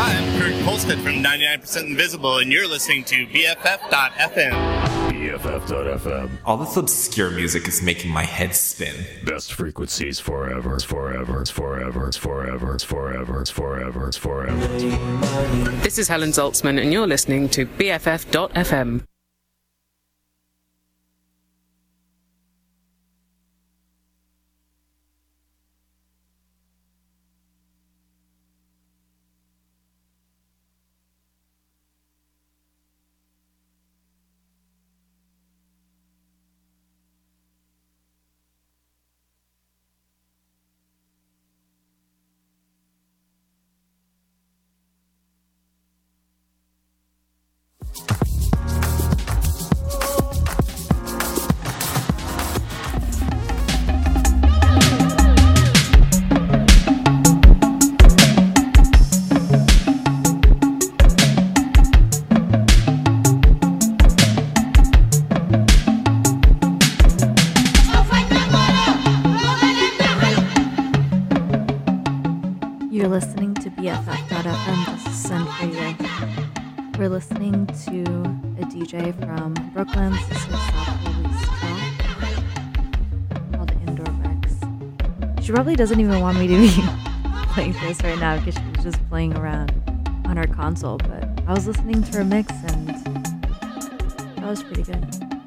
Hi, I'm Kurt Kohlstedt from 99% Invisible, and you're listening to BFF.FM. BFF.FM. All this obscure music is making my head spin. Best frequencies forever, and forevers, forever, forever, and forever, and forever, and forever, forever. This is Helen Zaltzman, and you're listening to BFF.FM. doesn't even want me to be playing this right now because she's just playing around on her console. But I was listening to her mix and that was pretty good.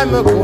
Oh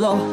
flow。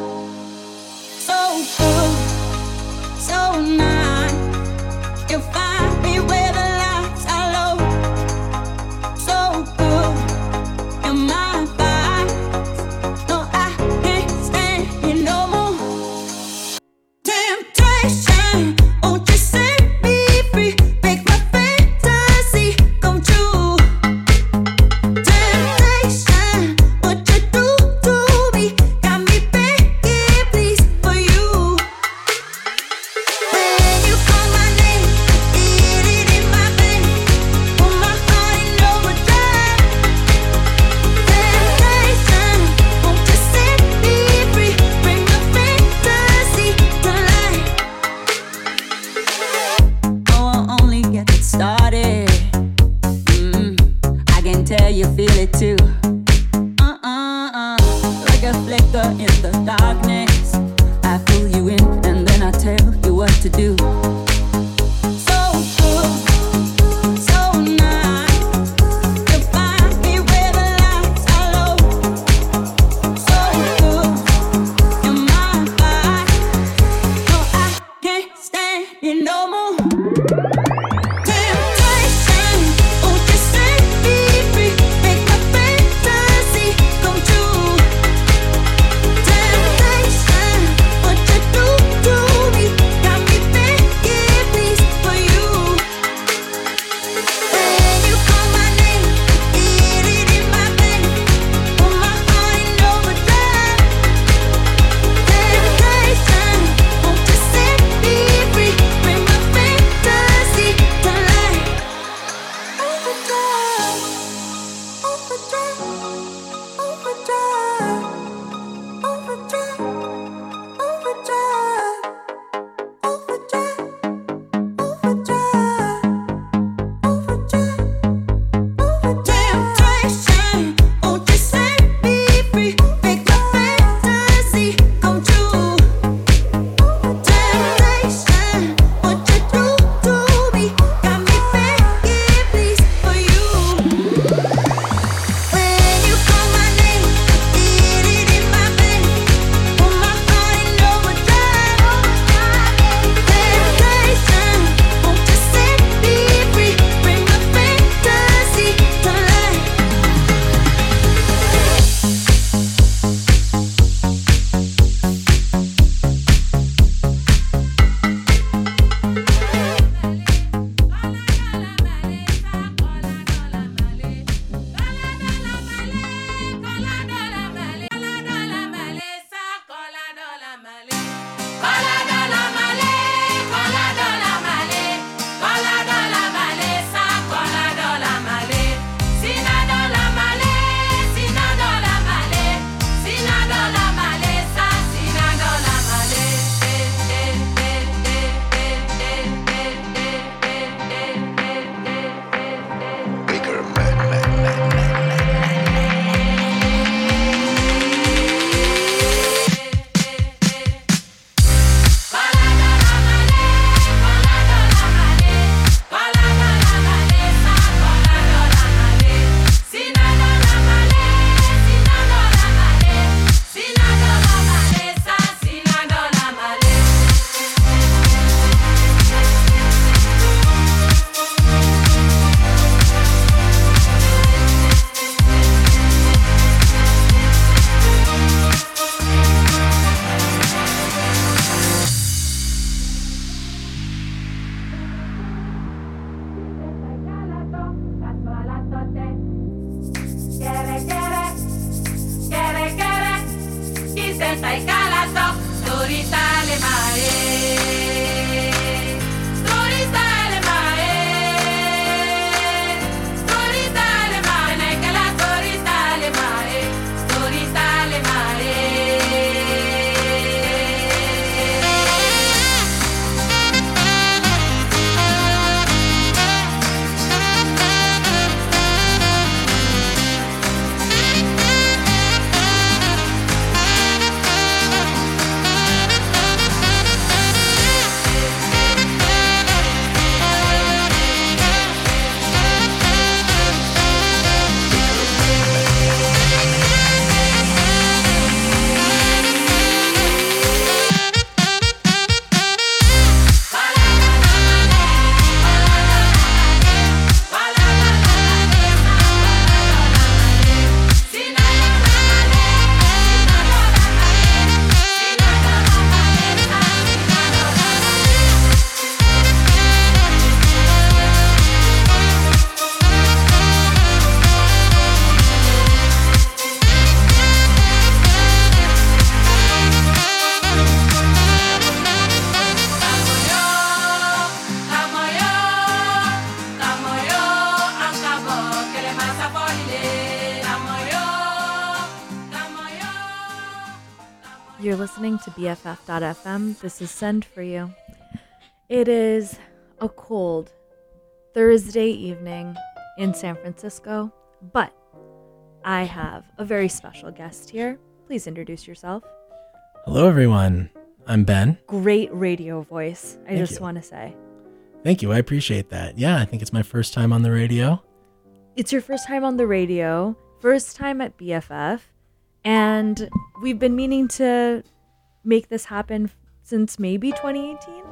BFF.FM. This is Send for You. It is a cold Thursday evening in San Francisco, but I have a very special guest here. Please introduce yourself. Hello, everyone. I'm Ben. Great radio voice, I Thank just you. want to say. Thank you. I appreciate that. Yeah, I think it's my first time on the radio. It's your first time on the radio, first time at BFF, and we've been meaning to make this happen since maybe 2018?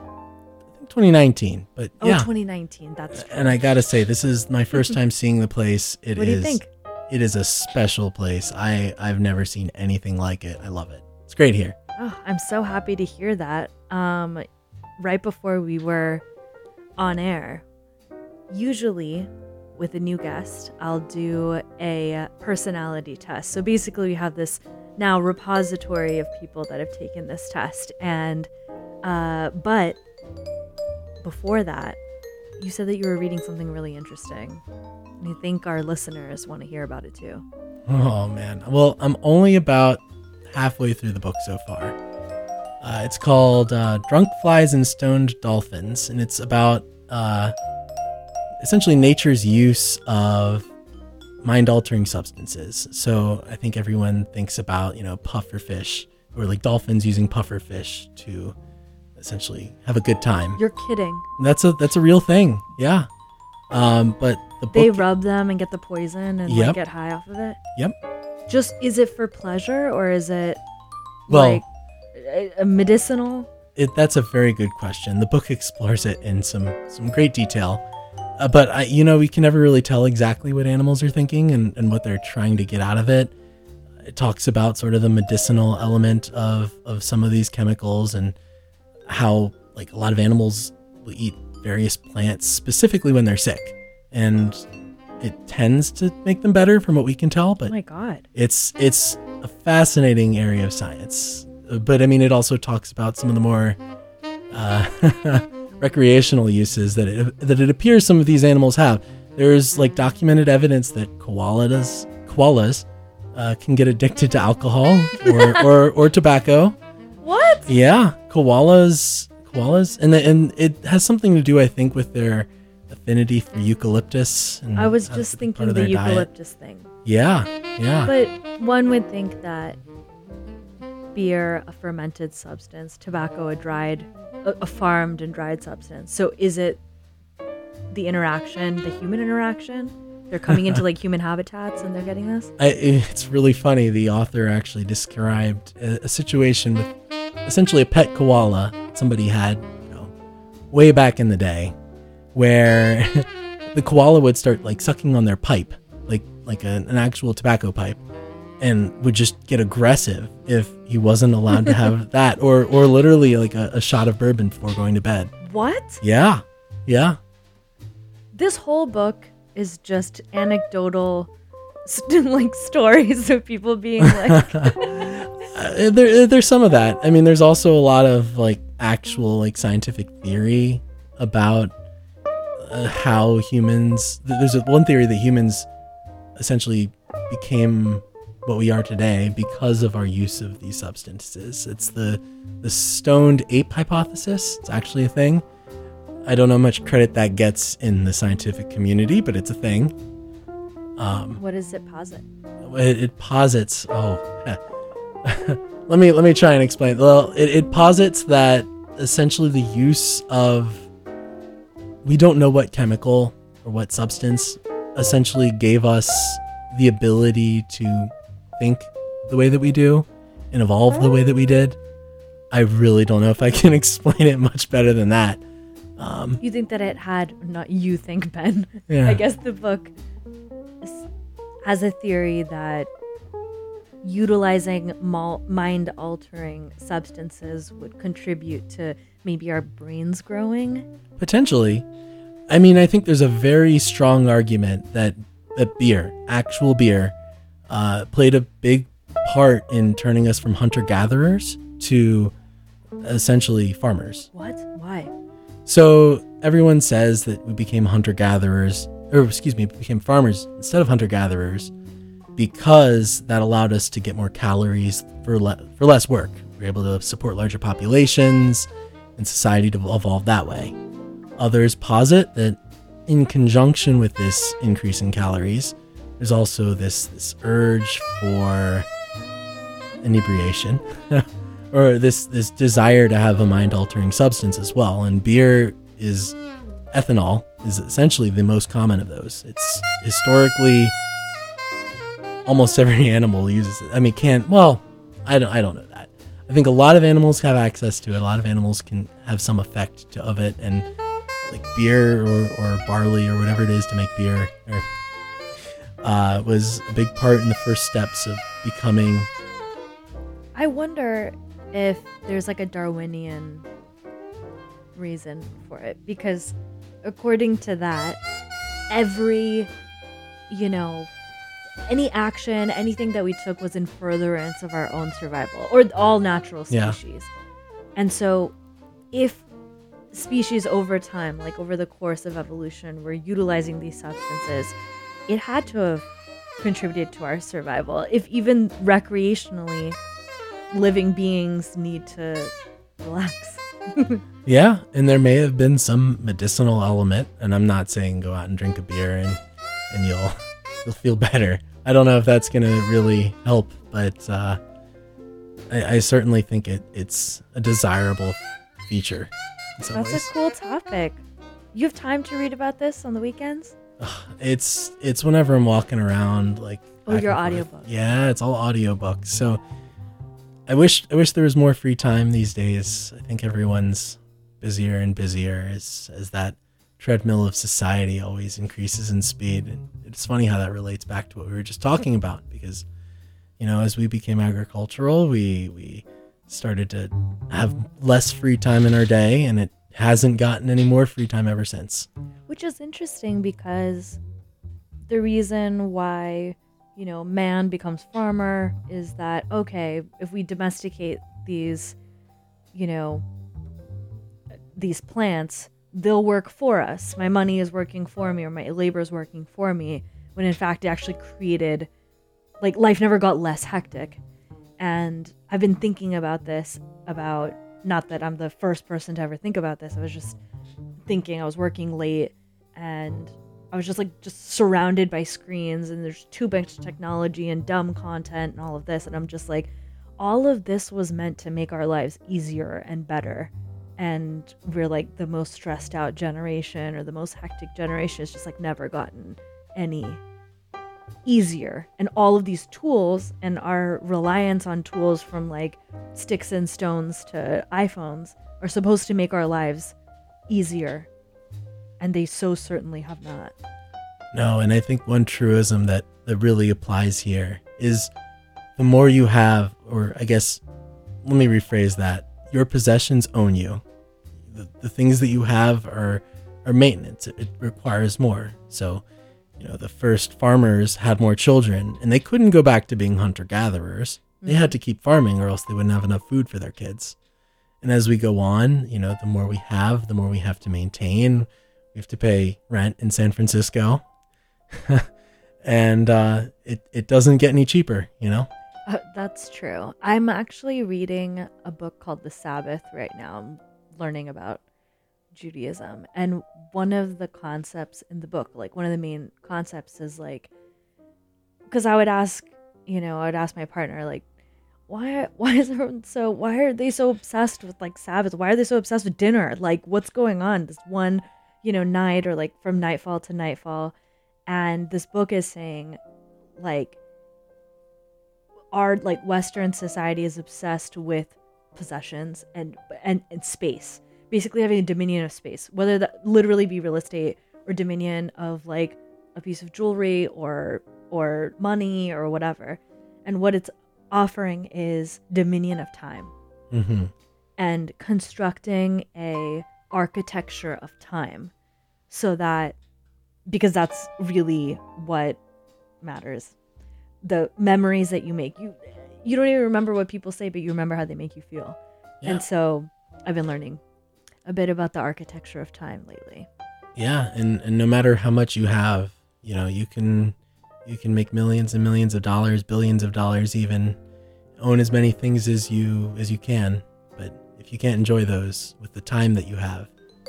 2019, but Oh, yeah. 2019. That's true. and I gotta say, this is my first time seeing the place. It is. What do you think? It is a special place. I I've never seen anything like it. I love it. It's great here. Oh, I'm so happy to hear that. Um, right before we were on air, usually with a new guest, I'll do a personality test. So basically, we have this now repository of people that have taken this test, and uh, but before that, you said that you were reading something really interesting. And I think our listeners want to hear about it too. Oh man. Well, I'm only about halfway through the book so far. Uh, it's called uh, "Drunk Flies and Stoned Dolphins," and it's about uh, essentially nature's use of mind-altering substances. So I think everyone thinks about you know puffer fish or like dolphins using puffer fish to essentially have a good time. You're kidding. That's a that's a real thing. Yeah. Um, but the They rub them and get the poison and like, get high off of it. Yep. Just is it for pleasure or is it Well- like a, a medicinal? It, that's a very good question. The book explores it in some some great detail, uh, but I, you know, we can never really tell exactly what animals are thinking and, and what they're trying to get out of it. It talks about sort of the medicinal element of of some of these chemicals and how like a lot of animals will eat various plants specifically when they're sick, and it tends to make them better from what we can tell. But oh my god. it's it's a fascinating area of science Uh, but i mean it also talks about some of the more uh, recreational uses that it, that it appears some of these animals have there's like documented evidence that koalas koalas uh, can get addicted to alcohol or, or, or tobacco What? yeah koalas koalas and, the, and it has something to do i think with their affinity for eucalyptus and I was just it's a big part thinking the their diet. eucalyptus thing. yeah yeah But one would think that beer, a fermented substance, tobacco, a dried, a, farmed and dried substance. So is it the interaction, the human interaction? They're coming into like human habitats and they're getting this? I, it's really funny. The author actually described a, a situation with essentially a pet koala somebody had, you know, way back in the day, where the koala would start like sucking on their pipe, like like a, an actual tobacco pipe, and would just get aggressive if he wasn't allowed to have that, or or literally like a, a shot of bourbon before going to bed. What? Yeah, yeah. This whole book is just anecdotal st- like stories of people being like Uh, there, there's some of that. I mean, there's also a lot of like actual like scientific theory about uh, how humans. There's one theory that humans essentially became what we are today because of our use of these substances. It's the the stoned ape hypothesis. It's actually a thing. I don't know how much credit that gets in the scientific community, but it's a thing. Um, What does it posit? it, it posits. Oh, let me let me try and explain. Well, it, it posits that essentially the use of we don't know what chemical or what substance essentially gave us the ability to think the way that we do and evolve the way that we did. I really don't know if I can explain it much better than that. Um, You think that it had, not you think, Ben. Yeah. I guess the book has a theory that utilizing mal- mind altering substances would contribute to maybe our brains growing. Potentially. I mean, I think there's a very strong argument that that beer, actual beer, uh, played a big part in turning us from hunter gatherers to essentially farmers. What? Why? So everyone says that we became hunter gatherers, or excuse me, became farmers instead of hunter gatherers because that allowed us to get more calories for le- for less work. We were able to support larger populations and society to evolve that way. Others posit that in conjunction with this increase in calories, there's also this this urge for inebriation or this this desire to have a mind altering substance as well and beer is ethanol is essentially the most common of those. It's historically almost every animal uses it. I mean can't well i don't i don't know that. I think a lot of animals have access to it. A lot of animals can have some effect to, of it and like beer or, or barley or whatever it is to make beer or uh, was a big part in the first steps of becoming I wonder if there's like a Darwinian reason for it because according to that every you know any action anything that we took was in furtherance of our own survival or all natural Yeah. species and so if species over time like over the course of evolution were utilizing these substances it had to have contributed to our survival if even recreationally living beings need to relax Yeah, and there may have been some medicinal element, and I'm not saying go out and drink a beer and and you'll you'll feel better. I don't know if that's gonna really help, but uh, I, I certainly think it it's a desirable feature. That's ways. a cool topic. You have time to read about this on the weekends? It's it's whenever I'm walking around like. Oh, your audiobook. Yeah, it's all audiobooks. So I wish I wish there was more free time these days. I think everyone's busier and busier as as that treadmill of society always increases in speed. And it's funny how that relates back to what we were just talking about because you know, as we became agricultural, we we started to have less free time in our day and it hasn't gotten any more free time ever since. Which is interesting because the reason why, you know, man becomes farmer is that, okay, if we domesticate these, you know, these plants, they'll work for us. My money is working for me or my labor is working for me. When in fact, it actually created, like, life never got less hectic. And I've been thinking about this about, not that I'm the first person to ever think about this, I was just thinking I was working late and I was just like just surrounded by screens and there's too much technology and dumb content and all of this and I'm just like all of this was meant to make our lives easier and better. And we're like the most stressed out generation or the most hectic generation it's just like never gotten any easier. And all of these tools and our reliance on tools from like sticks and stones to iPhones are supposed to make our lives easier. And they so certainly have not. No, and I think one truism that, that really applies here is the more you have, or I guess, let me rephrase that. Your possessions own you. The, the things that you have are, are maintenance, it, it requires more. So, you know, the first farmers had more children and they couldn't go back to being hunter gatherers They had to keep farming or else they wouldn't have enough food for their kids. And as we go on, you know, the more we have, the more we have to maintain. We have to pay rent in San Francisco. and uh, it, it doesn't get any cheaper, you know? Uh, that's true. I'm actually reading a book called The Sabbath right now. I'm learning about Judaism. And one of the concepts in the book, like one of the main concepts is like, because I would ask, you know, I would ask my partner, like, why, why is everyone so, why are they so obsessed with like Sabbath? Why are they so obsessed with dinner? Like, what's going on? This one, you know, night or like from nightfall to nightfall. And this book is saying, like, our like western society is obsessed with possessions and and, and space basically having a dominion of space whether that literally be real estate or dominion of like a piece of jewelry or or money or whatever and what it's offering is dominion of time Mm-hmm. and constructing a architecture of time so that because that's really what matters the memories that you make you you don't even remember what people say but you remember how they make you feel Yeah. and so i've been learning a bit about the architecture of time lately Yeah, and, and no matter how much you have, you know, you can you can make millions and millions of dollars, billions of dollars even, own as many things as you as you can. But if you can't enjoy those with the time that you have,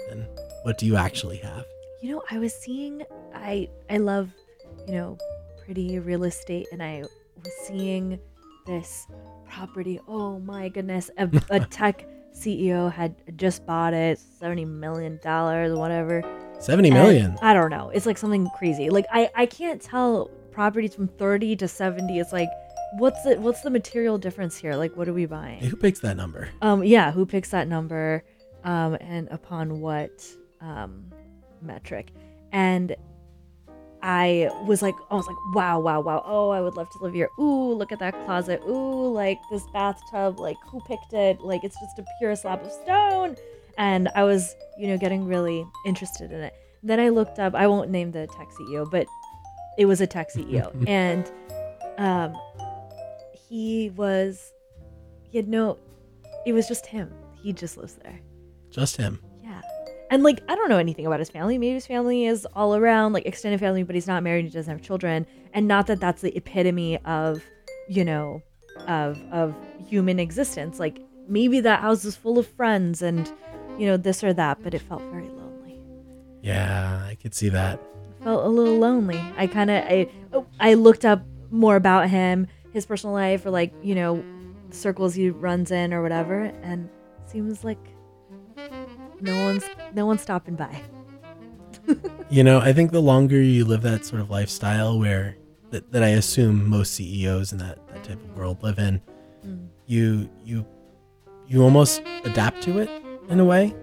then what do you actually have? you know i was seeing i i love you know pretty real estate and i was seeing this property oh my goodness a, a tech ceo had just bought it 70 million dollars whatever Seventy million. And i don't know it's like something crazy like i i can't tell properties from 30 to 70 it's like what's the what's the material difference here like what are we buying Who picks that number? um, yeah, who picks that number, um, and upon what um, metric? And I was like, I was like, wow, wow, wow. Oh, I would love to live here. Ooh, look at that closet. Ooh, like this bathtub. Like who picked it? Like it's just a pure slab of stone. And I was, you know, getting really interested in it. Then I looked up. I won't name the tech CEO, but it was a tech CEO, and um, he was he had no it was just him he just lives there Just him. And like i don't know anything about his family maybe his family is all around like extended family but he's not married he doesn't have children and not that that's the epitome of you know of of human existence like maybe that house is full of friends and you know this or that but it felt very lonely Yeah, I could see that. felt a little lonely. I kind of I I looked up more about him, his personal life, or like you know, circles he runs in or whatever, and seems like no one's no one's stopping by. You know, I think the longer you live that sort of lifestyle where that, that I assume most CEOs in that, that type of world live in, Mm. you you you almost adapt to it in a way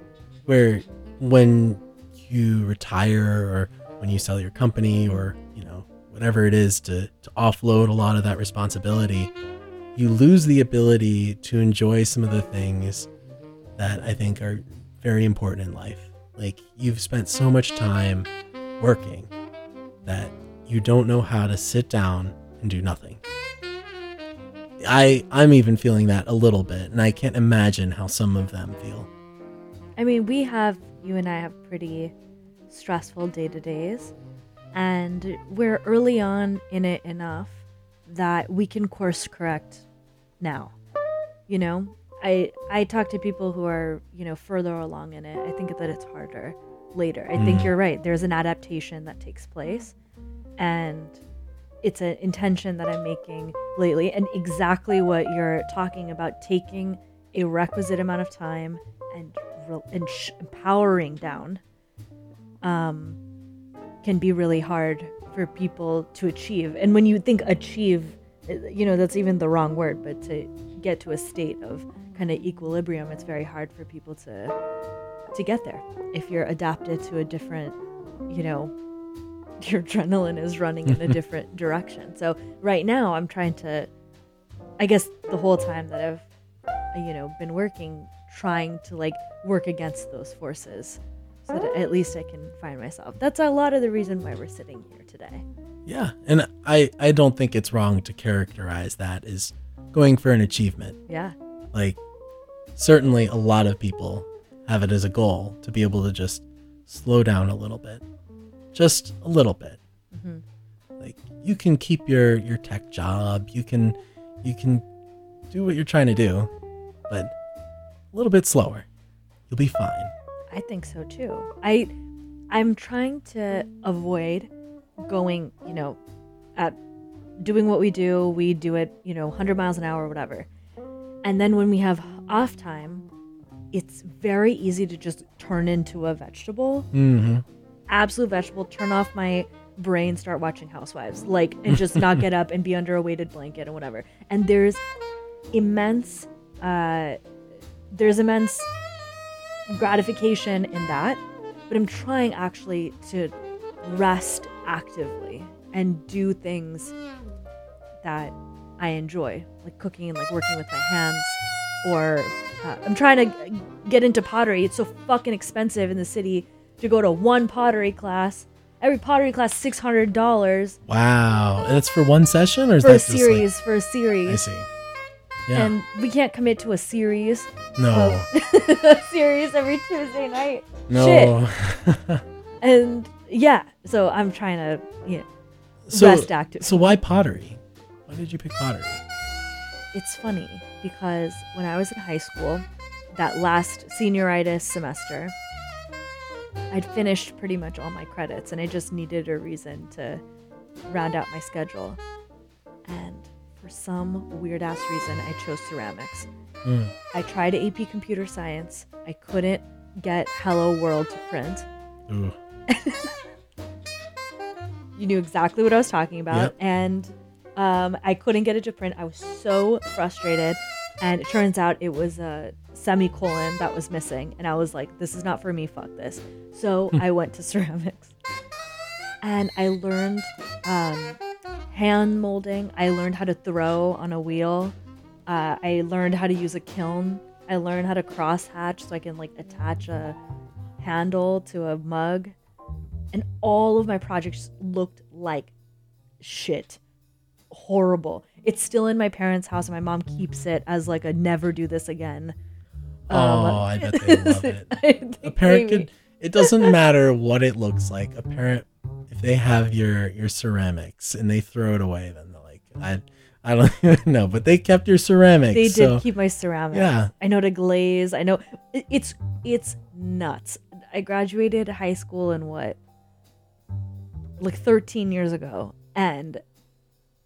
where when you retire or when you sell your company or you know whatever it is to, to offload a lot of that responsibility you lose the ability to enjoy some of the things that i think are very important in life. Like you've spent so much time working that you don't know how to sit down and do nothing. I i'm even feeling that a little bit and i can't imagine how some of them feel. I mean, we have you and I have pretty stressful day to days, and we're early on in it enough that we can course correct now. You know, I I talk to people who are you know further along in it. I think that it's harder later. I think Mm. you're right. There's an adaptation that takes place, and it's an intention that I'm making lately, and exactly what you're talking about, taking a requisite amount of time and and sh- empowering down um, can be really hard for people to achieve. And when you think achieve, uh, you know, that's even the wrong word, but to get to a state of kind of equilibrium, it's very hard for people to to get there. If you're adapted to a different, you know, your adrenaline is running in a different direction. So right now I'm trying to I guess the whole time that I've you know been working trying to like work against those forces so that at least I can find myself. That's a lot of the reason why we're sitting here today. Yeah, and I I don't think it's wrong to characterize that as going for an achievement. Yeah. Like, certainly a lot of people have it as a goal to be able to just slow down a little bit, just a little bit. Mhm. Like, you can keep your your tech job, you can you can do what you're trying to do, but a little bit slower. You'll be fine. I think so too. I I'm trying to avoid going, you know, at doing what we do, we do it, you know, 100 miles an hour or whatever. And then when we have off time, it's very easy to just turn into a vegetable. Mm-hmm. Absolute vegetable, turn off my brain, start watching Housewives, like, and just not get up and be under a weighted blanket and whatever. And there's immense, uh, there's immense gratification in that, but I'm trying actually to rest actively and do things that I enjoy, like cooking and like working with my hands. Or uh, I'm trying to get into pottery. It's so fucking expensive in the city to go to one pottery class. Every pottery class six hundred dollars Wow, that's for one session, or is for a that like- series. for a series. I see. Yeah. And we can't commit to a series. No. a series every Tuesday night. No. Shit. And yeah, so I'm trying to, you know, so, rest active. So why pottery? Why did you pick pottery? It's funny because when I was in high school, that last senioritis semester, I'd finished pretty much all my credits and I just needed a reason to round out my schedule. And for some weird ass reason, I chose ceramics. Mm. I tried AP computer science. I couldn't get Hello World to print. You knew exactly what I was talking about. Yep. And um, I couldn't get it to print. I was so frustrated. And it turns out it was a semicolon that was missing. And I was like, this is not for me. Fuck this. So I went to ceramics. And I learned um, hand molding. I learned how to throw on a wheel. Uh, I learned how to use a kiln. I learned how to cross hatch so I can like attach a handle to a mug. And all of my projects looked like shit. Horrible. It's still in my parents' house and my mom keeps it as like a never do this again. Oh, Um, I bet they love it. A parent could. It doesn't matter what it looks like. A parent, if they have your your ceramics and they throw it away, then they're like, I, I don't even know. But they kept your ceramics. They did so- keep my ceramics. Yeah. I know to glaze. I know it- it's it's nuts. I graduated high school in what like 13 years ago and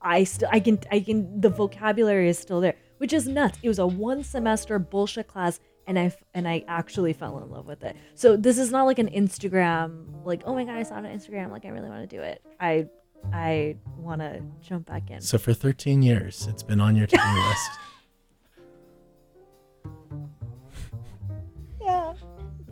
I still I can I can the vocabulary is still there, which is nuts. It was a one semester bullshit class and I and I actually fell in love with it. So this is not like an Instagram like oh my god I saw it on Instagram like I really want to do it. I I want to jump back in. So for 13 years, it's been on your to-do list. Yeah.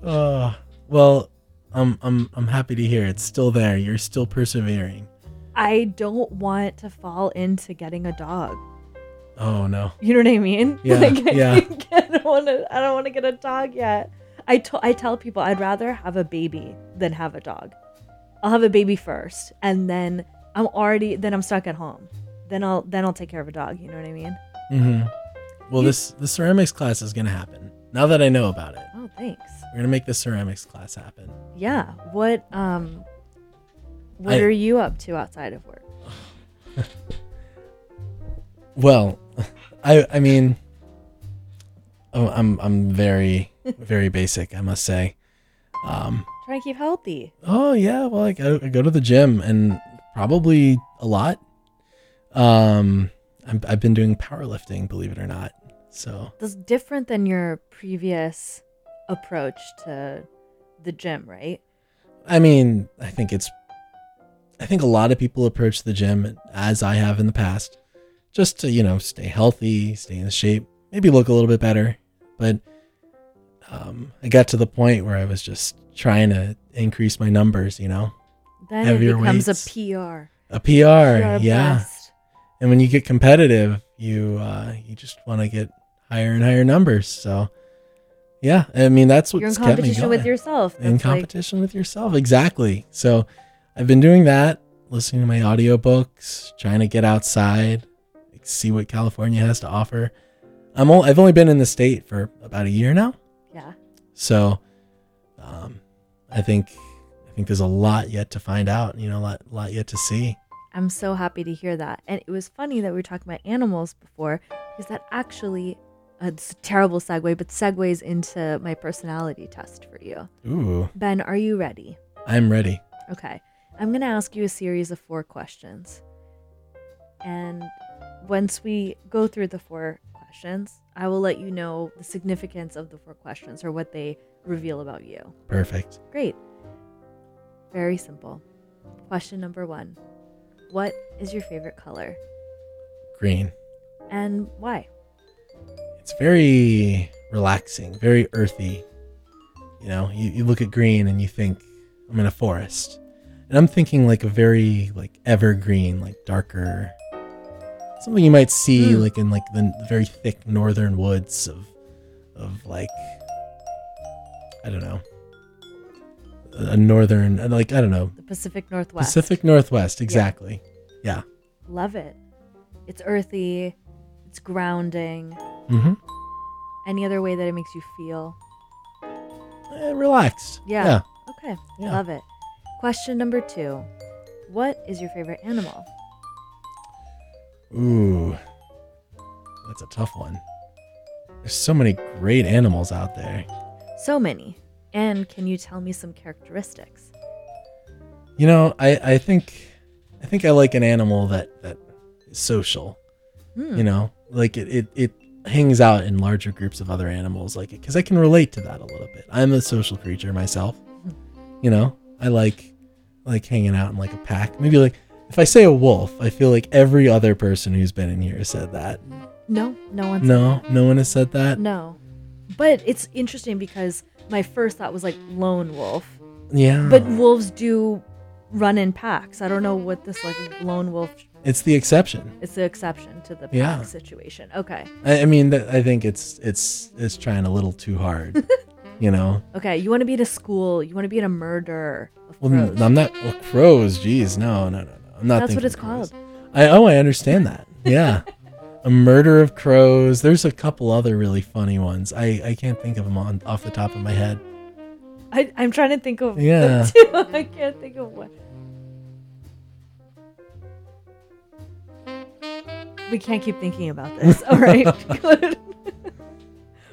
Uh, well, I'm I'm I'm happy to hear it's still there. You're still persevering. I don't want to fall into getting a dog. Oh no. You know what I mean? Yeah, Like, I, yeah. I don't want to. I don't want to get a dog yet. I to- I tell people I'd rather have a baby than have a dog. I'll have a baby first, and then I'm already then I'm stuck at home. Then I'll then I'll take care of a dog. You know what I mean? hmm Well, this the ceramics class is gonna happen. Now that I know about it, Oh, thanks. we're gonna make the ceramics class happen. Yeah. What um. What I- are you up to outside of work? Well, I I mean, oh, I'm I'm very very basic, I must say. Um, Trying to keep healthy. oh yeah, well I go, I go to the gym and probably a lot. Um, I'm, I've been doing powerlifting, believe it or not. So That's different than your previous approach to the gym, right? I mean, I think it's I think a lot of people approach the gym as I have in the past, just to, you know, stay healthy, stay in shape, maybe look a little bit better. But um, I got to the point where I was just trying to increase my numbers, you know. Then Heavier it becomes weights. a PR. A PR, PR yeah. And when you get competitive, you uh, you just want to get higher and higher numbers. So yeah, I mean that's what's You're in competition with yourself. in That's like- competition with yourself exactly so i've been doing that listening to my audiobooks trying to get outside see what California has to offer. I'm ol- I've only been in the state for about a year now, Yeah. so um, I think I think there's a lot yet to find out. You know, a lot, lot yet to see. I'm so happy to hear that. And it was funny that we were talking about animals before because that actually, uh, a terrible segue, but segues into my personality test for you. Ooh, Ben, are you ready? I'm ready. Okay. I'm going to ask you a series of four questions. And once we go through the four questions, I will let you know the significance of the four questions or what they reveal about you. Perfect. Great. Very simple. Question number one What is your favorite color Green. and why? It's very relaxing, very earthy. You know, you, you look at green and you think, I'm in a forest. And I'm thinking like a very like evergreen, like darker something you might see Hmm. like in like the very thick northern woods of of like I don't know. A northern like I don't know. The Pacific Northwest. Pacific Northwest, exactly. Yeah. Love it. It's earthy, it's grounding. Mm-hmm. Any other way that it makes you feel? Eh, relaxed. Yeah. Yeah. Okay. Yeah. Love it. Question number two What is your favorite animal? Ooh, that's a tough one. There's so many great animals out there. So many. And can you tell me some characteristics? You know, I, I think I think I like an animal that that is social. Hmm. You know, like it, it it hangs out in larger groups of other animals, like because I can relate to that a little bit. I'm a social creature myself. You know, I like like hanging out in like a pack. Maybe like if I say a wolf, I feel like every other person who's been in here said that. No, no one. No, no one has said that. No. But it's interesting because my first thought was like lone wolf. Yeah. But wolves do run in packs. I don't know what this like lone wolf. It's the exception. It's the exception to the pack Yeah. situation. Okay. I, I mean, I think it's it's it's trying a little too hard. you know. Okay. You want to be at a school. You want to be in a murder of Well, crows. I'm not well, crows. Jeez, no, no, no, no. I'm not. That's what it's crows. called. I oh, I understand that. Yeah, a murder of crows. There's a couple other really funny ones. I I can't think of them on off the top of my head. I, I'm trying to think of Yeah. I can't think of one. We can't keep thinking about this. All right, good.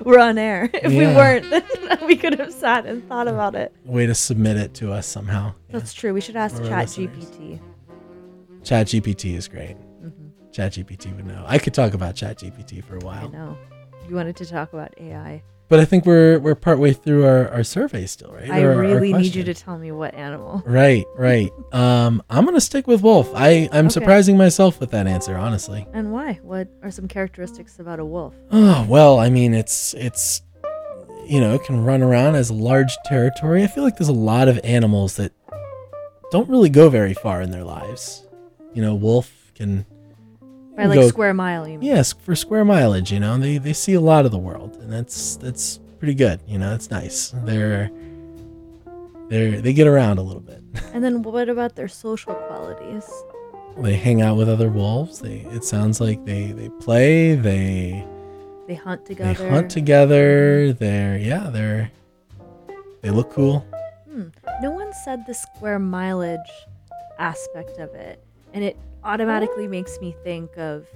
We're on air. If we weren't, then we could have sat and thought about it. Way to submit it to us somehow. That's true. We should ask Chat. GPT. Chat GPT is great. Mhm. Chat GPT would know. I could talk about Chat GPT for a while, I know. You wanted to talk about AI. But I think we're we're partway through our, our survey still, right? I Or really need you to tell me what animal. Right, right. Um, I'm gonna stick with wolf. I I'm Okay. surprising myself with that answer, honestly. And why? What are some characteristics about a wolf? Oh well, I mean, it's it's you know it can run around as a large territory. I feel like there's a lot of animals that don't really go very far in their lives. You know, wolf can By like go- square mile, you mean? Yes, for square mileage. You know, they they see a lot of the world, and that's that's pretty good. You know, it's nice. They're they're they get around a little bit. And then what about their social qualities? they hang out with other wolves. They it sounds like they they play. They They hunt together. they hunt together. They're yeah they're they look cool. Hmm. No one said the square mileage aspect of it, and it automatically makes me think of,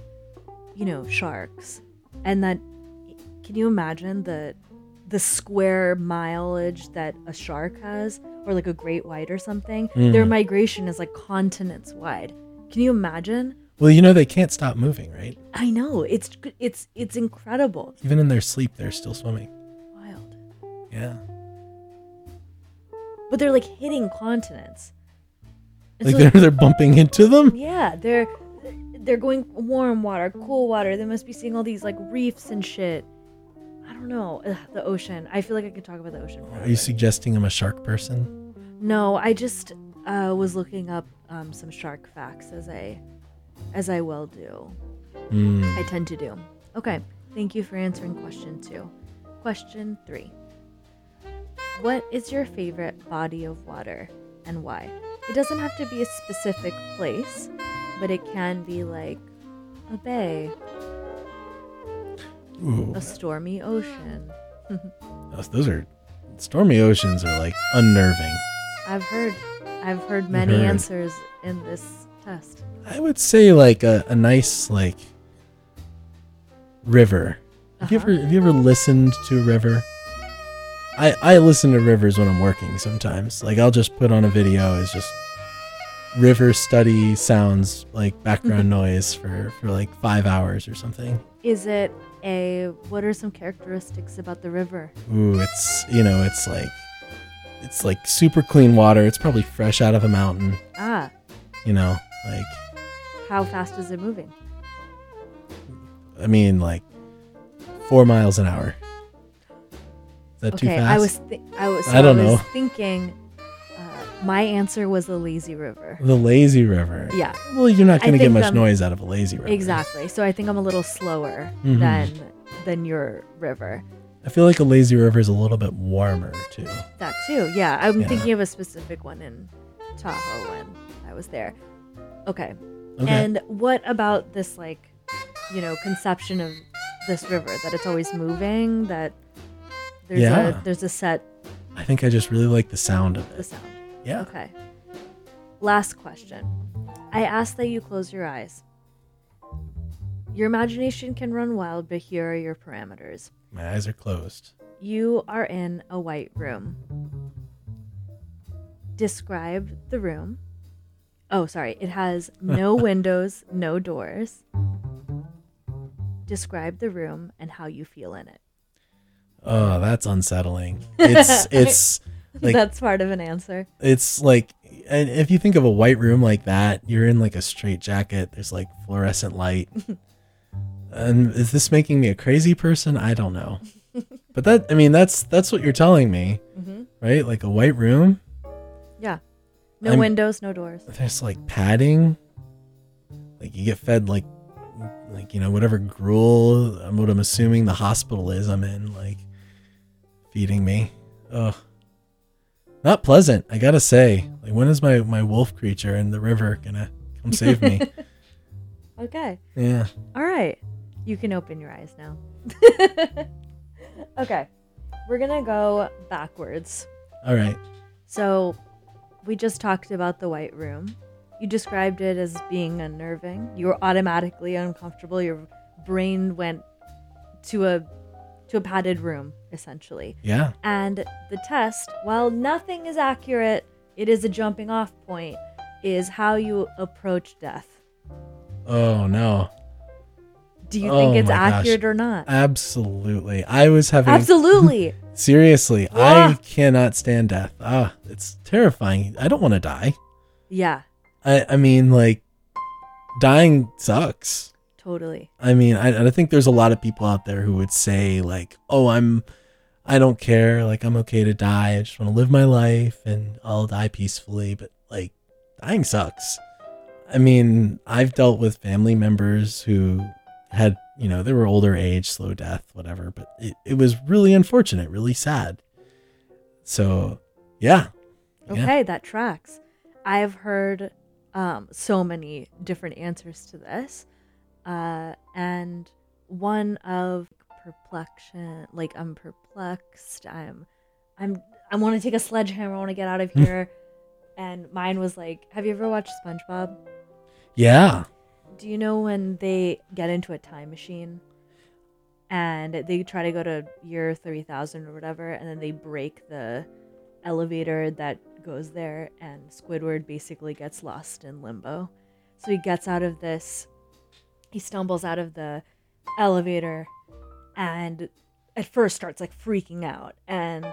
you know, sharks, and that. Can you imagine the the square mileage that a shark has, or like a great white or something? Their Mm. migration is like continents wide. Can you imagine? Well, you know they can't stop moving, right? I know it's it's it's incredible. Even in their sleep, they're still swimming. Wild. Yeah, But they're like hitting continents. Like they're they're bumping into them. Yeah, they're they're going warm water, cool water. They must be seeing all these like reefs and shit. I don't know Ugh, the ocean. I feel like I could talk about the ocean. Are you suggesting I'm a shark person? No, I just uh, was looking up um, some shark facts as I as I well do. Mm. I tend to do. Okay, thank you for answering question two. Question three. What is your favorite body of water and why? It doesn't have to be a specific place, but it can be like A bay. Ooh, A stormy ocean. those, those are stormy oceans are like unnerving. I've heard I've heard many heard. answers in this test. I would say like a, a nice like river. Have you Uh-huh. ever have you ever listened to a river? I I listen to rivers when I'm working sometimes. Like I'll just put on a video as just river study sounds like background noise for for like 5 hours or something. Is it a what are some characteristics about the river? Ooh, it's you know, it's like it's like super clean water. It's probably fresh out of a mountain, Ah, you know, like how fast is it moving? I mean like 4 miles an hour. Is that too okay, fast? I was thi- I was I don't I was know. thinking uh, my answer was the lazy river. The lazy river. Yeah. Well, you're not going to get much I'm- noise out of a lazy river. Exactly. So I think I'm a little slower Mhm. than than your river. I feel like a lazy river is a little bit warmer too. That too. Yeah, I'm Yeah. thinking of a specific one in Tahoe when I was there. Okay. Okay. And what about this like, you know, conception of this river that it's always moving, that there's Yeah. a there's a set I think I just really like the sound of it. the sound. Yeah. Okay. Last question. I ask that you close your eyes. Your imagination can run wild, but here are your parameters. My eyes are closed. You are in a white room. Describe the room. Oh, sorry. It has no windows, no doors. Describe the room and how you feel in it. Oh, that's unsettling. It's it's like That's part of an answer. it's like and if you think of a white room like that, you're in like a straight jacket. There's like fluorescent light. and is this making me a crazy person? I don't know. But that I mean that's that's what you're telling me. Mhm. Right? Like a white room. Yeah. No I'm- windows, no doors. there's like padding like you get fed like like you know whatever gruel what i'm assuming the hospital is i'm in like feeding me ugh not pleasant i gotta say like when is my my wolf creature in the river gonna come save me Okay. yeah All right. You can open your eyes now. okay. We're to go backwards. all right So, we just talked about the white room. You described it as being unnerving. You were automatically uncomfortable. Your brain went to a to a padded room essentially. yeah And the test, while nothing is accurate, it is a jumping off point is how you approach death. oh no Do you think Oh it's my gosh. accurate or not? absolutely i was having Absolutely. seriously Ah. i cannot stand death ah it's terrifying i don't want to die yeah, I, I mean, like, dying sucks. Totally. I mean, I, I think there's a lot of people out there who would say, like, oh, I'm, I don't care. Like, I'm okay to die. I just want to live my life and I'll die peacefully. But, like, dying sucks. I mean, I've dealt with family members who had, you know, they were older age, slow death, whatever. But it, it was really unfortunate, really sad. So, yeah. Yeah. Okay, that tracks. I've heard um, so many different answers to this, uh, and one of perplexion. Like I'm perplexed. I'm, I'm, I want to take a sledgehammer. I want to get out of here. and mine was like, Have you ever watched SpongeBob? Yeah. Do you know when they get into a time machine and they try to go to year 3000 or whatever, and then they break the elevator that goes there, and Squidward basically gets lost in limbo? So he gets out of this, he stumbles out of the elevator, and at first starts like freaking out and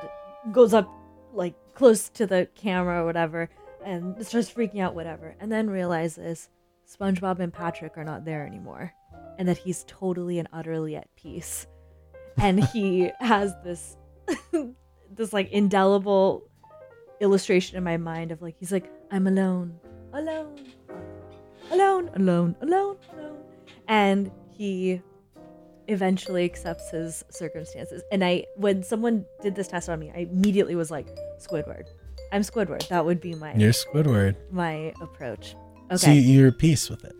goes up like close to the camera or whatever and starts freaking out whatever and then realizes SpongeBob and Patrick are not there anymore and that he's totally and utterly at peace. And he has this this like indelible illustration in my mind of like he's like I'm alone alone alone alone alone alone and he eventually accepts his circumstances. And I, when someone did this test on me, I immediately was like, Squidward. I'm Squidward. That would be my You're Squidward. my approach. So you're at peace with it.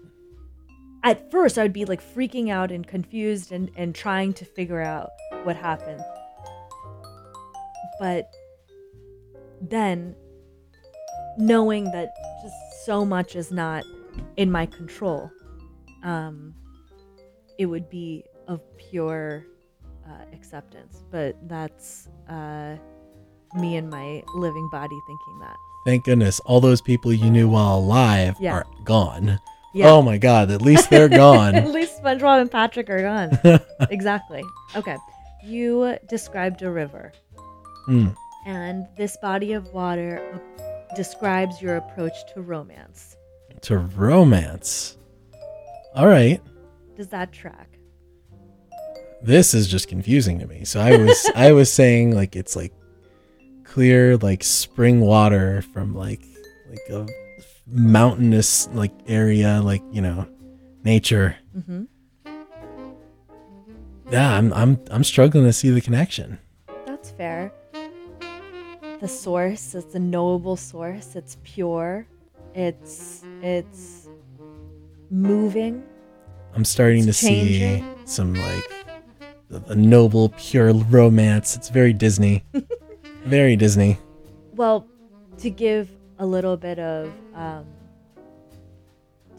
at first I would be like freaking out and confused and, and trying to figure out what happened. But then knowing that just so much is not in my control, um, it would be of pure uh, acceptance. But that's uh, me and my living body thinking that. Thank goodness all those people you knew while alive Yeah. are gone. Yeah. Oh my god, at least they're gone. At least SpongeBob and Patrick are gone. exactly. Okay. You described a river, Hmm. and this body of water describes your approach to romance. To romance. All right. Does that track? This is just confusing to me. So I was I was saying like it's like clear like spring water from like like a mountainous like area like, you know, nature. Mm-hmm. Yeah, I'm I'm I'm struggling to see the connection. That's fair. The source, it's a knowable source. It's pure. It's it's moving. I'm starting It's to see some like the, the noble pure romance. It's very Disney. very Disney. Well, to give a little bit of um,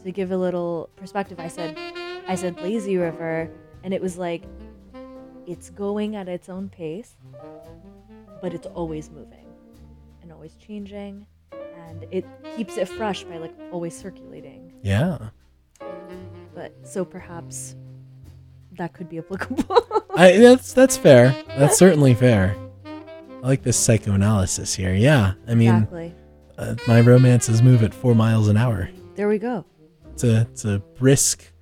to give a little perspective, I said I said lazy river, and it was like it's going at its own pace, but it's always moving and always changing, and it keeps it fresh by like always circulating. Yeah. But so perhaps that could be applicable. I that's that's fair. That's certainly fair. I like this psychoanalysis here. Yeah, I mean, Exactly. uh, my romances move at four miles an hour. there we go. It's a it's a brisk,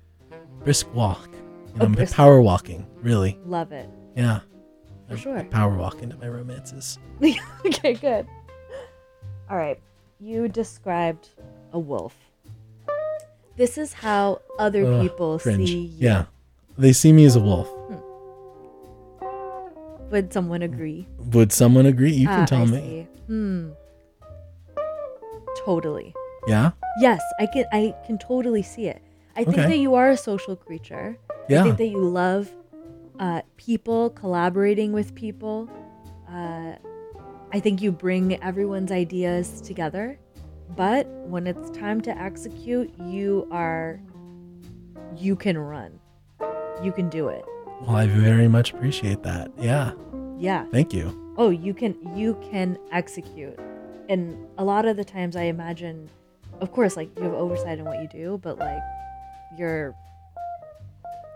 brisk walk. You know, I'm brisk power walking, really. Love it. Yeah, For I- sure. I power walk into my romances. okay, good. All right. You described a wolf. This is how other Ugh, people cringe. see you. Yeah, they see me as a wolf. Would someone agree? Would someone agree? You can Ah, tell I me. see. Hmm. Totally. Yeah. Yes, I can. I can totally see it. I think Okay. that you are a social creature. Yeah. I think that you love uh, people, collaborating with people. Uh, I think you bring everyone's ideas together. But when it's time to execute, you are. You can run. You can do it. Well, I very much appreciate that. Yeah. Yeah. Thank you. oh you can you can execute and a lot of the times i imagine of course like you have oversight in what you do but like you're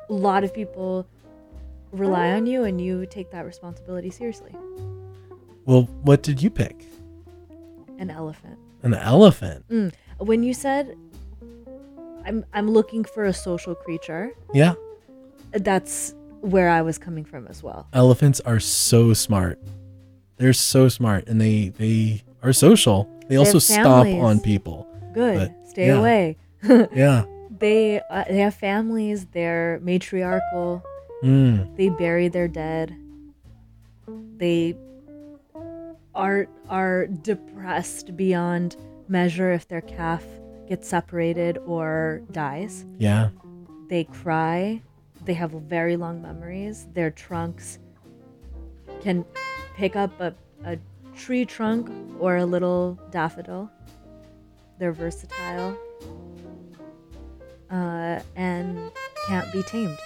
a lot of people rely on you and you take that responsibility seriously Well, what did you pick? an elephant An elephant. mm. when you said i'm i'm looking for a social creature Yeah. that's where i was coming from as well Elephants are so smart. They're so smart and they they are social. They, They also stomp on people. good But, stay yeah. away Yeah. they uh, they have families they're matriarchal Mm. they bury their dead they are are depressed beyond measure if their calf gets separated or dies. Yeah. they cry. They have very long memories. Their trunks can pick up a, a tree trunk or a little daffodil. They're versatile uh, and can't be tamed.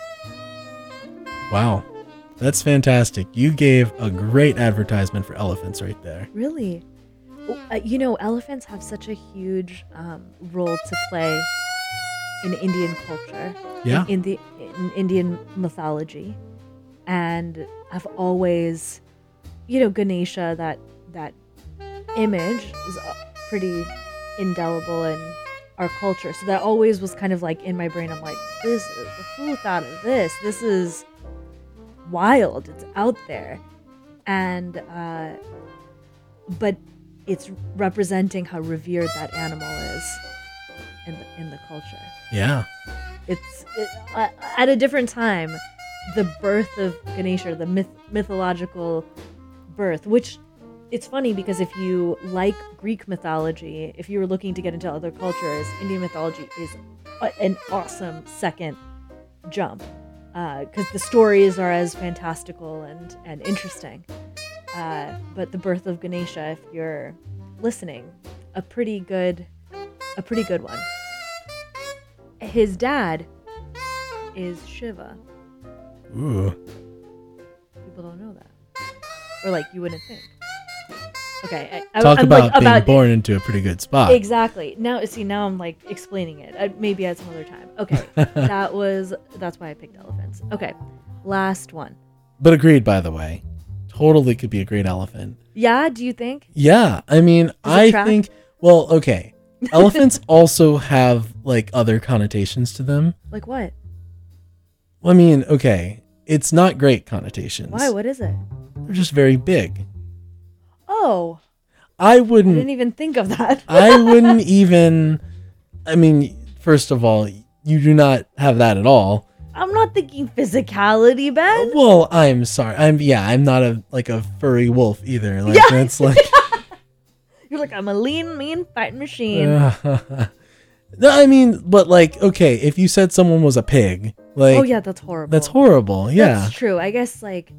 Wow. That's fantastic. You gave a great advertisement for elephants right there. Really? Uh, you know, elephants have such a huge um, role to play in Indian culture. Yeah. In, the in Indian mythology, and I've always, you know, Ganesha. That that image is uh, pretty indelible in our culture. So that always was kind of like in my brain. I'm like, this is who thought of this? This is wild. It's out there, and uh, but it's representing how revered that animal is in the in the culture. Yeah. It's it, uh, at a different time, the birth of Ganesha, the myth, mythological birth, which it's funny because if you like Greek mythology, if you were looking to get into other cultures, Indian mythology is an awesome second jump because the stories are as fantastical and and interesting. Uh, but the birth of Ganesha, if you're listening, a pretty good, a pretty good one. His dad is Shiva. Ooh. People don't know that, or like you wouldn't think. Okay, I, I- Talk I'm, about like, being born into a pretty good spot. Exactly. Now, see, now I'm like explaining it. Uh, maybe at some other time. Okay, that was that's why I picked elephants. Okay, last one. But agreed, by the way. Totally could be a great elephant. Yeah, do you think? Yeah, I mean, I track? think. Well, okay. Elephants also have like other connotations to them. Like what? Well, I mean, okay, it's not great connotations. Why? What is it? They're just very big. Oh, I wouldn't. I didn't even think of that. I wouldn't even. I mean, first of all, you do not have that at all. I'm not thinking physicality, Ben. Uh, well, I'm sorry. I'm yeah. I'm not a like a furry wolf either. Like Yeah. that's like. You're like I'm a lean, mean fighting machine. no, I mean, but like, okay, if you said someone was a pig, like, oh yeah, that's horrible. that's horrible. Yeah, That's true. I guess like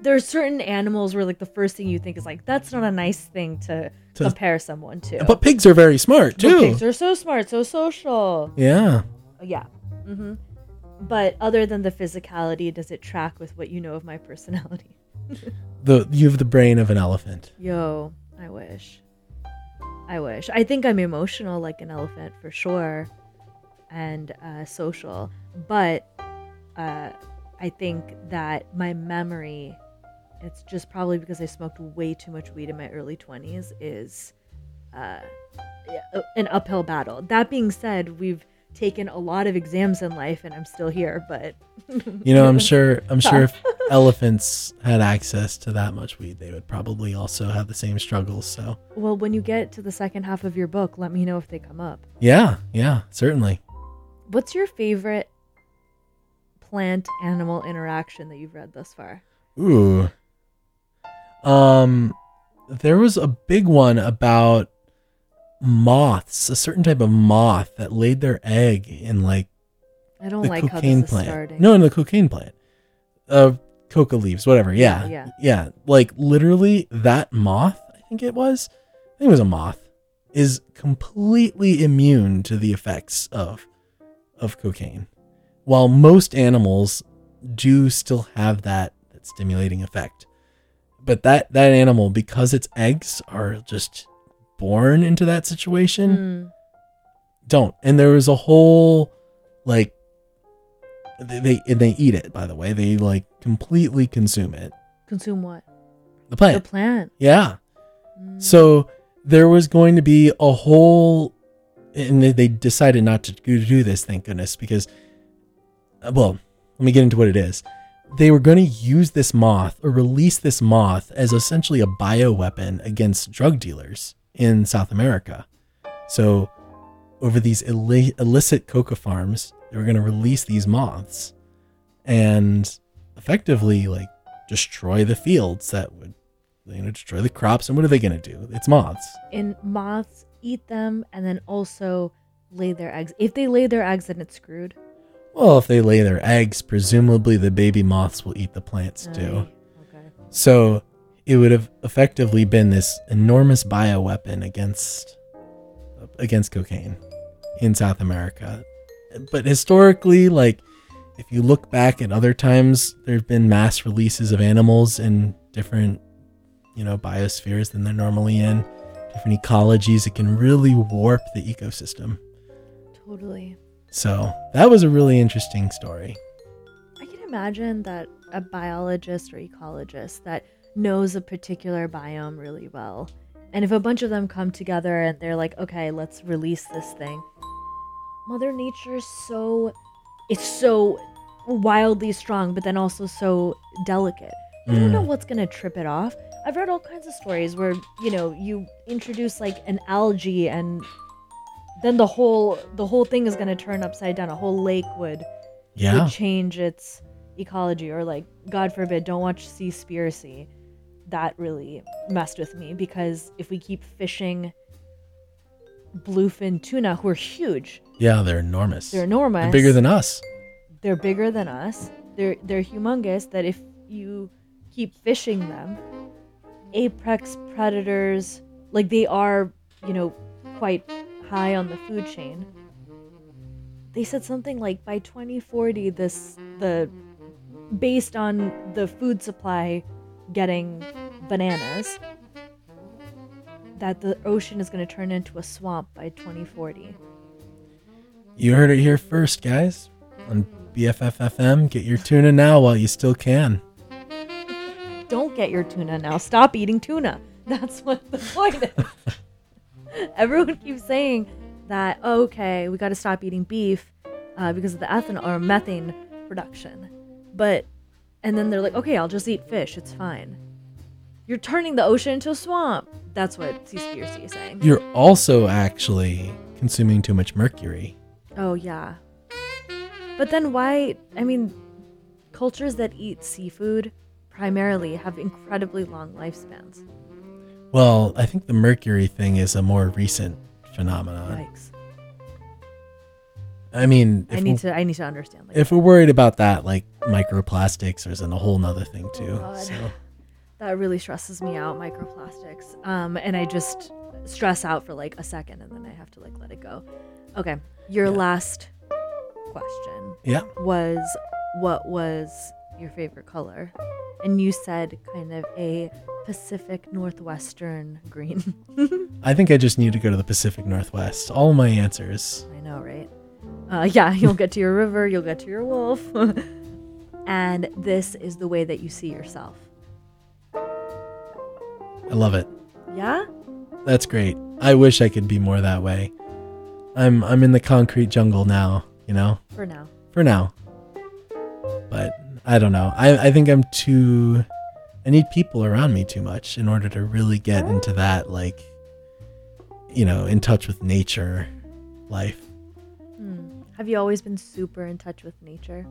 there's certain animals where like the first thing you think is like that's not a nice thing to, To- compare someone to. but pigs are very smart But too. pigs are so smart, so social. yeah, Yeah. hmm But other than the physicality, does it track with what you know of my personality? the you have the brain of an elephant. Yo, I wish. I wish. I think I'm emotional like an elephant for sure, and uh, social. But uh, I think that my memory, it's just probably because I smoked way too much weed in my early 20s, is uh, an uphill battle. That being said, we've taken a lot of exams in life, and I'm still here. But You know, I'm sure. I'm sure if elephants had access to that much weed, they would probably also have the same struggles. So well, when you get to the second half of your book, let me know if they come up. yeah, yeah, certainly. What's your favorite plant animal interaction that you've read thus far? Ooh. Um, there was a big one about moths, a certain type of moth that laid their egg in like I don't the like how cocaine plant. starting. No, in the cocaine plant. Uh, coca leaves, whatever. Yeah, Yeah, yeah. yeah. Like literally, that moth. I think it was. I think it was a moth. Is completely immune to the effects of of cocaine, while most animals do still have that that stimulating effect. But that that animal, because its eggs are just born into that situation, Mm. don't. And there was a whole like they, they and they eat it by the way they like completely consume it Consume what? the plant The plant. yeah Mm. so there was going to be a whole and they, they decided not to do this thank goodness because uh, well let me get into what it is they were going to use this moth or release this moth as essentially a bioweapon against drug dealers in south america so over these illi- illicit coca farms they were going to release these moths and effectively like destroy the fields that would you know destroy the crops and what are they going to do it's moths And moths eat them and then also lay their eggs. If they lay their eggs, then it's screwed. Well if they lay their eggs presumably the baby moths will eat the plants too okay. so it would have effectively been this enormous bioweapon against against cocaine in south america but historically like if you look back at other times there have been mass releases of animals in different you know biospheres than they're normally in different ecologies it can really warp the ecosystem Totally. So that was a really interesting story I can imagine that a biologist or ecologist that knows a particular biome really well, and if a bunch of them come together and they're like, okay, let's release this thing, Mother Nature is so, it's so wildly strong, but then also so delicate. You don't Mm. know what's gonna trip it off. I've read all kinds of stories where you know you introduce like an algae and then the whole the whole thing is gonna turn upside down. A whole lake would Yeah. would change its ecology or like god forbid don't watch seaspiracy that really messed with me because if we keep fishing bluefin tuna who are huge. Yeah, they're enormous. They're enormous. They're bigger than us. They're bigger than us. They're they're humongous that if you keep fishing them, apex predators like they are, you know, quite high on the food chain. They said something like by 2040 this the based on the food supply getting bananas that the ocean is going to turn into a swamp by 2040. You heard it here first, guys. On BFF.FM, get your tuna now while you still can. Don't get your tuna now. Stop eating tuna. That's what the point is. Everyone keeps saying that okay, we got to stop eating beef uh, because of the ethanol or methane production, but and then they're like, okay, I'll just eat fish. It's fine. You're turning the ocean into a swamp. That's what Seaspiracy is saying. You're also actually consuming too much mercury. Oh yeah. But then why? I mean, cultures that eat seafood primarily have incredibly long lifespans. Well, I think the mercury thing is a more recent phenomenon. Yikes. I mean, I need to. I need to understand. Like, if we're worried about that, like microplastics, there's a whole nother thing too. God. So that really stresses me out. Microplastics. Um, and I just stress out for like a second, and then I have to like let it go. Okay. Your last question. Yeah. Was what was your favorite color? And you said kind of a Pacific Northwestern green. I think I just need to go to the Pacific Northwest. All my answers. I know, right? Uh, yeah, you'll get to your river, you'll get to your wolf. and this is the way that you see yourself. I love it. Yeah? That's great. I wish I could be more that way. I'm I'm in the concrete jungle now, you know? For now. For now. But I don't know. I, I think I'm too I need people around me too much in order to really get into that like you know, in touch with nature life. Hmm. Have you always been super in touch with nature?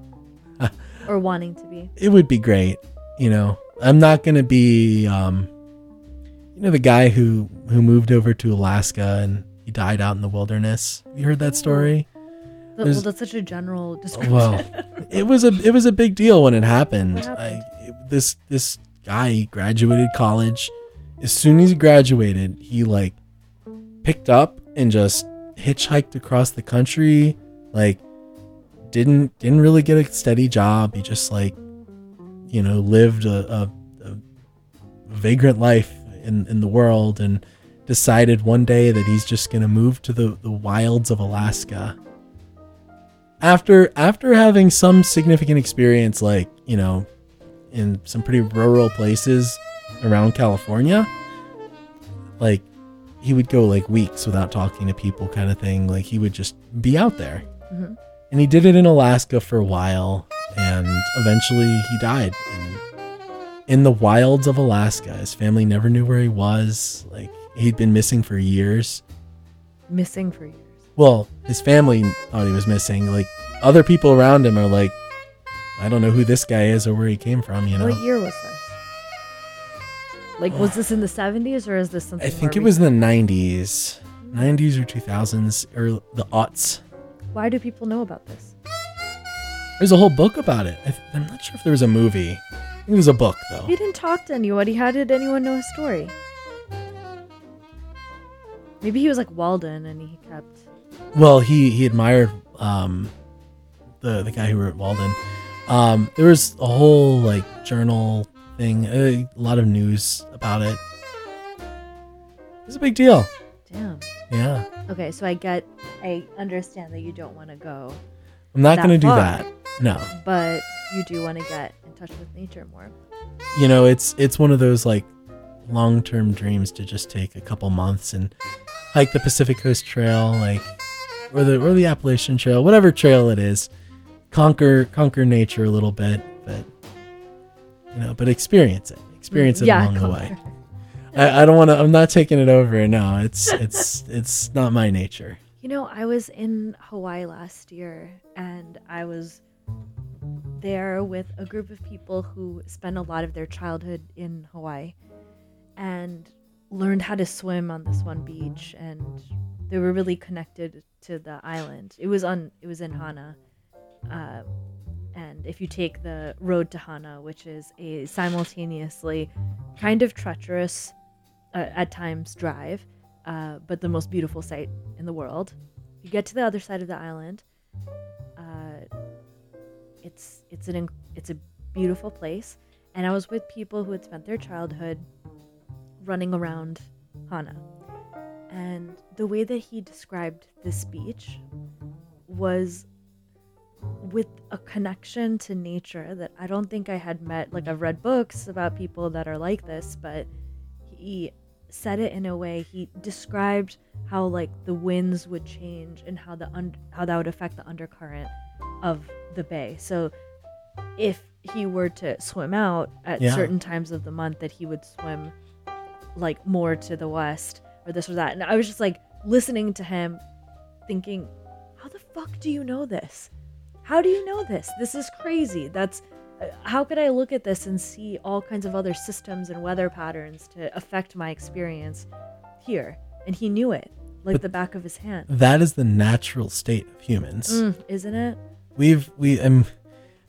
or wanting to be? It would be great, you know. I'm not going to be um you know the guy who who moved over to Alaska and he died out in the wilderness. You heard that story? But, well, that's such a general description. Well, it was a it was a big deal when it happened. Happened? I, it- this this guy graduated college. As soon as he graduated, he like picked up and just hitchhiked across the country. Like didn't didn't really get a steady job. He just like you know lived a, a, a vagrant life in in the world and decided one day that he's just gonna move to the the wilds of Alaska after after having some significant experience like you know in some pretty rural places around california like he would go like weeks without talking to people kind of thing. Like he would just be out there. Mhm. and he did it in alaska for a while and eventually he died. In, in the wilds of alaska his family never knew where he was. Like he'd been missing for years. Missing for years. Well, his family thought he was missing. Like other people around him are like, I don't know who this guy is or where he came from. You know, What year was this? Like, was this in the 70s or is this something I think it was in the '90s, '90s or 2000s or the aughts. Why do people know about this? There's a whole book about it. I th- I'm not sure if there was a movie. I it was a book though. He didn't talk to anybody. How did anyone know his story? Maybe he was like Walden and he kept. Well, he he admired um, the the guy who wrote Walden. Um, there was a whole like journal thing, a lot of news about it. It was a big deal. Damn. Yeah. Okay, so I get, I understand that you don't want to go. I'm not gonna do that. No. But you do want to get in touch with nature more. You know, it's it's one of those like long term dreams to just take a couple months and hike the Pacific Coast Trail, like or the or the Appalachian Trail, whatever trail it is. Conquer conquer nature a little bit, but you know, but experience it. Experience it Yeah, along the way. I, I don't want to. I'm not taking it over. No, it's it's it's not my nature. You know, I was in Hawaii last year and I was there with a group of people who spent a lot of their childhood in Hawaii and learned how to swim on this one beach and they were really connected to the island. It was on it was in Hana, uh, and if you take the road to Hana, which is a simultaneously kind of treacherous uh, at times drive, uh, but the most beautiful sight in the world, you get to the other side of the island. Uh, it's it's an it's a beautiful place, and I was with people who had spent their childhood running around Hana. And the way that he described this speech was with a connection to nature that I don't think I had met. Like, I've read books about people that are like this, but he said it in a way he described how like the winds would change and how the un- how that would affect the undercurrent of the bay. So if he were to swim out at Yeah. certain times of the month that he would swim like more to the west or this or that. And I was just like listening to him thinking, how the fuck do you know this? How do you know this? This is crazy. That's uh, how could I look at this and see all kinds of other systems and weather patterns to affect my experience here? And he knew it like But the back of his hand. That is the natural state of humans. Mm, isn't it? We've we um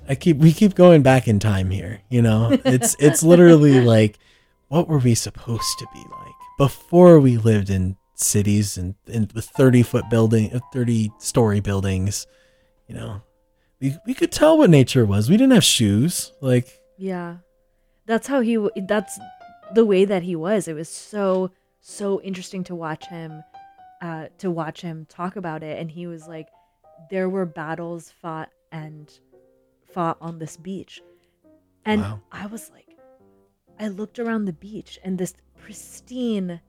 I keep we keep going back in time here, you know. It's it's literally like what were we supposed to be like before we lived in cities and, and with 30 foot building uh, 30 story buildings, you know. We we could tell what nature was. We didn't have shoes. Like Yeah. That's how he that's the way that he was. It was so so interesting to watch him uh to watch him talk about it and he was like there were battles fought and fought on this beach. And Wow. I was like I looked around the beach and this pristine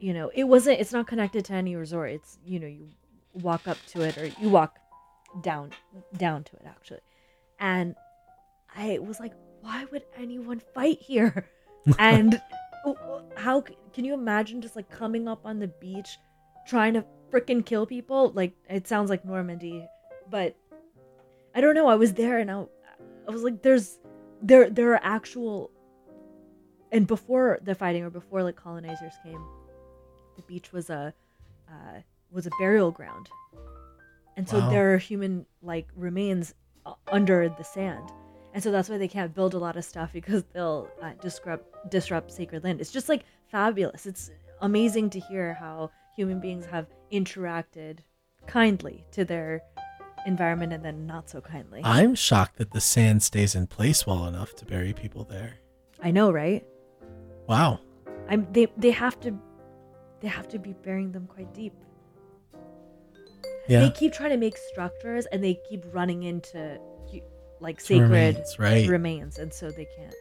you know, it wasn't it's not connected to any resort. It's you know, you walk up to it or you walk down down to it actually. And I was like, why would anyone fight here? And how can you imagine just like coming up on the beach trying to freaking kill people? Like it sounds like Normandy, but I don't know. I was there and I, I was like, there's there there are actual and before the fighting or before like colonizers came, the beach was a uh, was a burial ground, and so Wow. there are human like remains uh, under the sand, and so that's why they can't build a lot of stuff because they'll uh, disrupt disrupt sacred land. It's just like fabulous. It's amazing to hear how human beings have interacted kindly to their environment and then not so kindly. I'm shocked that the sand stays in place well enough to bury people there. I know, right? Wow. I'm they they have to they have to be burying them quite deep. Yeah. They keep trying to make structures and they keep running into like sacred remains, right. remains and so they can't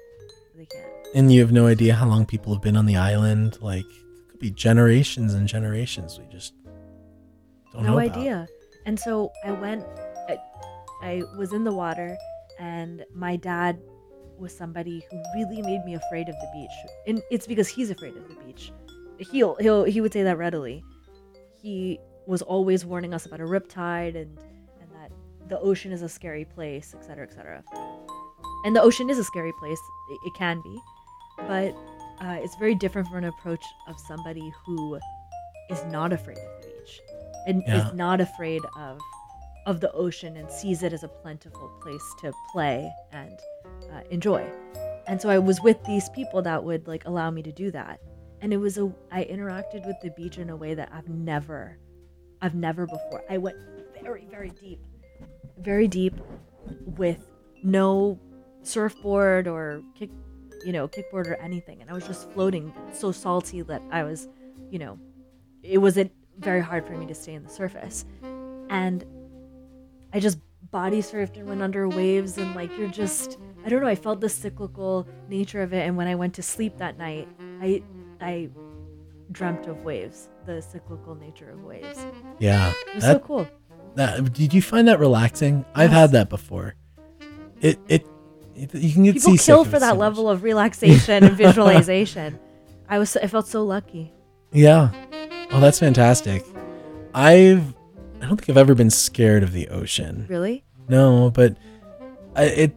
they can't. And you have no idea how long people have been on the island. Like, it could be generations and generations. We just don't no know. about. idea. And so I went I, I was in the water and my dad was somebody who really made me afraid of the beach. And it's because he's afraid of the beach. He'll he'll he would say that readily. He was always warning us about a riptide and and that the ocean is a scary place, etc., etc. And the ocean is a scary place. It, it can be, but uh, it's very different from an approach of somebody who is not afraid of the beach and Yeah. is not afraid of of the ocean and sees it as a plentiful place to play and uh, enjoy. And so I was with these people that would like allow me to do that. And it was a I interacted with the beach in a way that I've never I've never before. I went very very deep. Very deep with no surfboard or kick you know, kickboard or anything. And I was just floating so salty that I was, you know, it wasn't very hard for me to stay in the surface. And I just body surfed and went under waves and like you're just I don't know, I felt the cyclical nature of it and when I went to sleep that night, I I dreamt of waves, the cyclical nature of waves. Yeah. It was so cool. That, did you find that relaxing? I've had that before. It, it, it you can get People kill for that much. level of relaxation and visualization. I was I felt so lucky. Yeah. Oh, that's fantastic. I've I don't think I've ever been scared of the ocean. Really? No, but I, it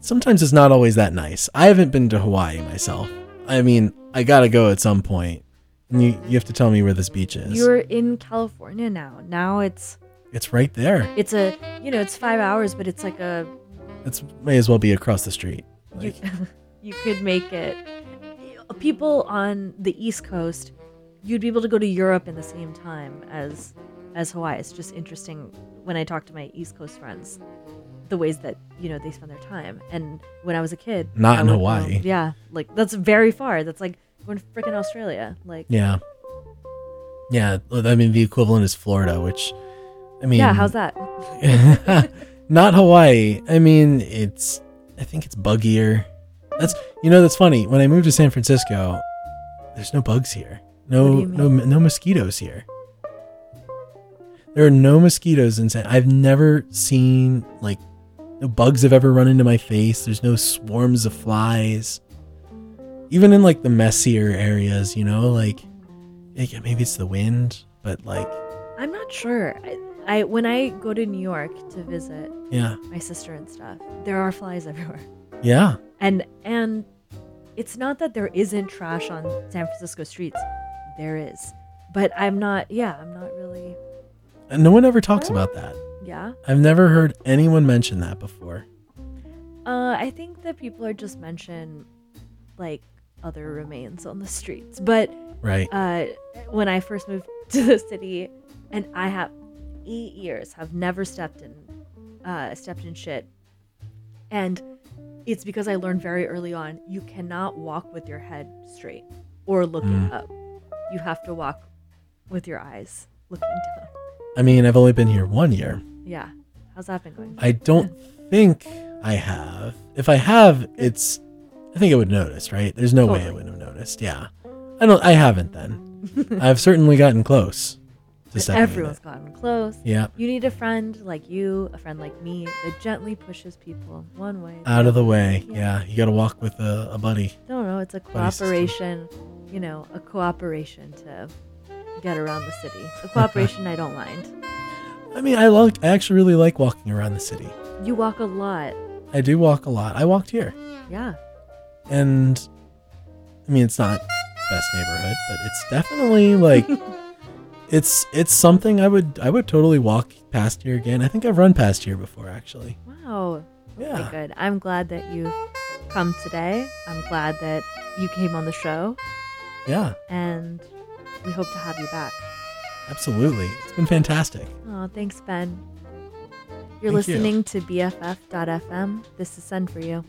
sometimes it's not always that nice. I haven't been to Hawaii myself. I mean, I got to go at some point. And you you have to tell me where this beach is. You're in California now. Now it's it's right there. it's a you know it's five hours, but it's like a It's may as well be across the street. you you could make it. People on the East Coast, you'd be able to go to Europe in the same time as as Hawaii. It's just interesting when I talk to my East Coast friends, the ways that you know they spend their time. And when I was a kid, Not I in Hawaii. yeah, like that's very far. That's like going to freaking Australia. Like Yeah. Yeah, I mean the equivalent is Florida, which I mean yeah, how's that? Not Hawaii. I mean, it's I think it's buggier. That's you know that's funny. When I moved to San Francisco, there's no bugs here. No What do you no no mosquitoes here. There are no mosquitoes in San. I've never seen like no bugs have ever run into my face. There's no swarms of flies. Even in like the messier areas, you know, like yeah, maybe it's the wind, but like I'm not sure. I, I when I go to New York to visit Yeah. my sister and stuff, there are flies everywhere. yeah. And and it's not that there isn't trash on San Francisco streets. There is. But I'm not yeah, I'm not really And no one ever talks about that. yeah. I've never heard anyone mention that before. Uh I think that people are just mention like other remains on the streets. But Right. uh when I first moved to the city and I have 8 years have never stepped in uh stepped in shit. And it's because I learned very early on you cannot walk with your head straight or looking Mm. up. You have to walk with your eyes looking down. I mean, I've only been here one year. Yeah. How's that been going? I don't think I have. If I have, it's. I think I would notice, right? There's no way I Totally. would have noticed. Yeah, I don't. I haven't then. I've certainly gotten close to But stepping in everyone's gotten close. Yeah. You need a friend like you, a friend like me, that gently pushes people one way. out of the way. Yeah, you got to walk with a, a buddy. No, no, it's a cooperation. You know, a cooperation to get around the city. A cooperation I don't mind. I mean, I like. I actually really like walking around the city. You walk a lot. I do walk a lot. I walked here, Yeah. and I mean, it's not best neighborhood, but it's definitely like it's it's something I would I would totally walk past here again. I think I've run past here before actually. Wow. Yeah. Okay, good. I'm glad that you've come today. I'm glad that you came on the show, Yeah, and we hope to have you back. absolutely. It's been fantastic. Oh, thanks, Ben. You're Thank you. listening to BFF.FM. This is Send for You.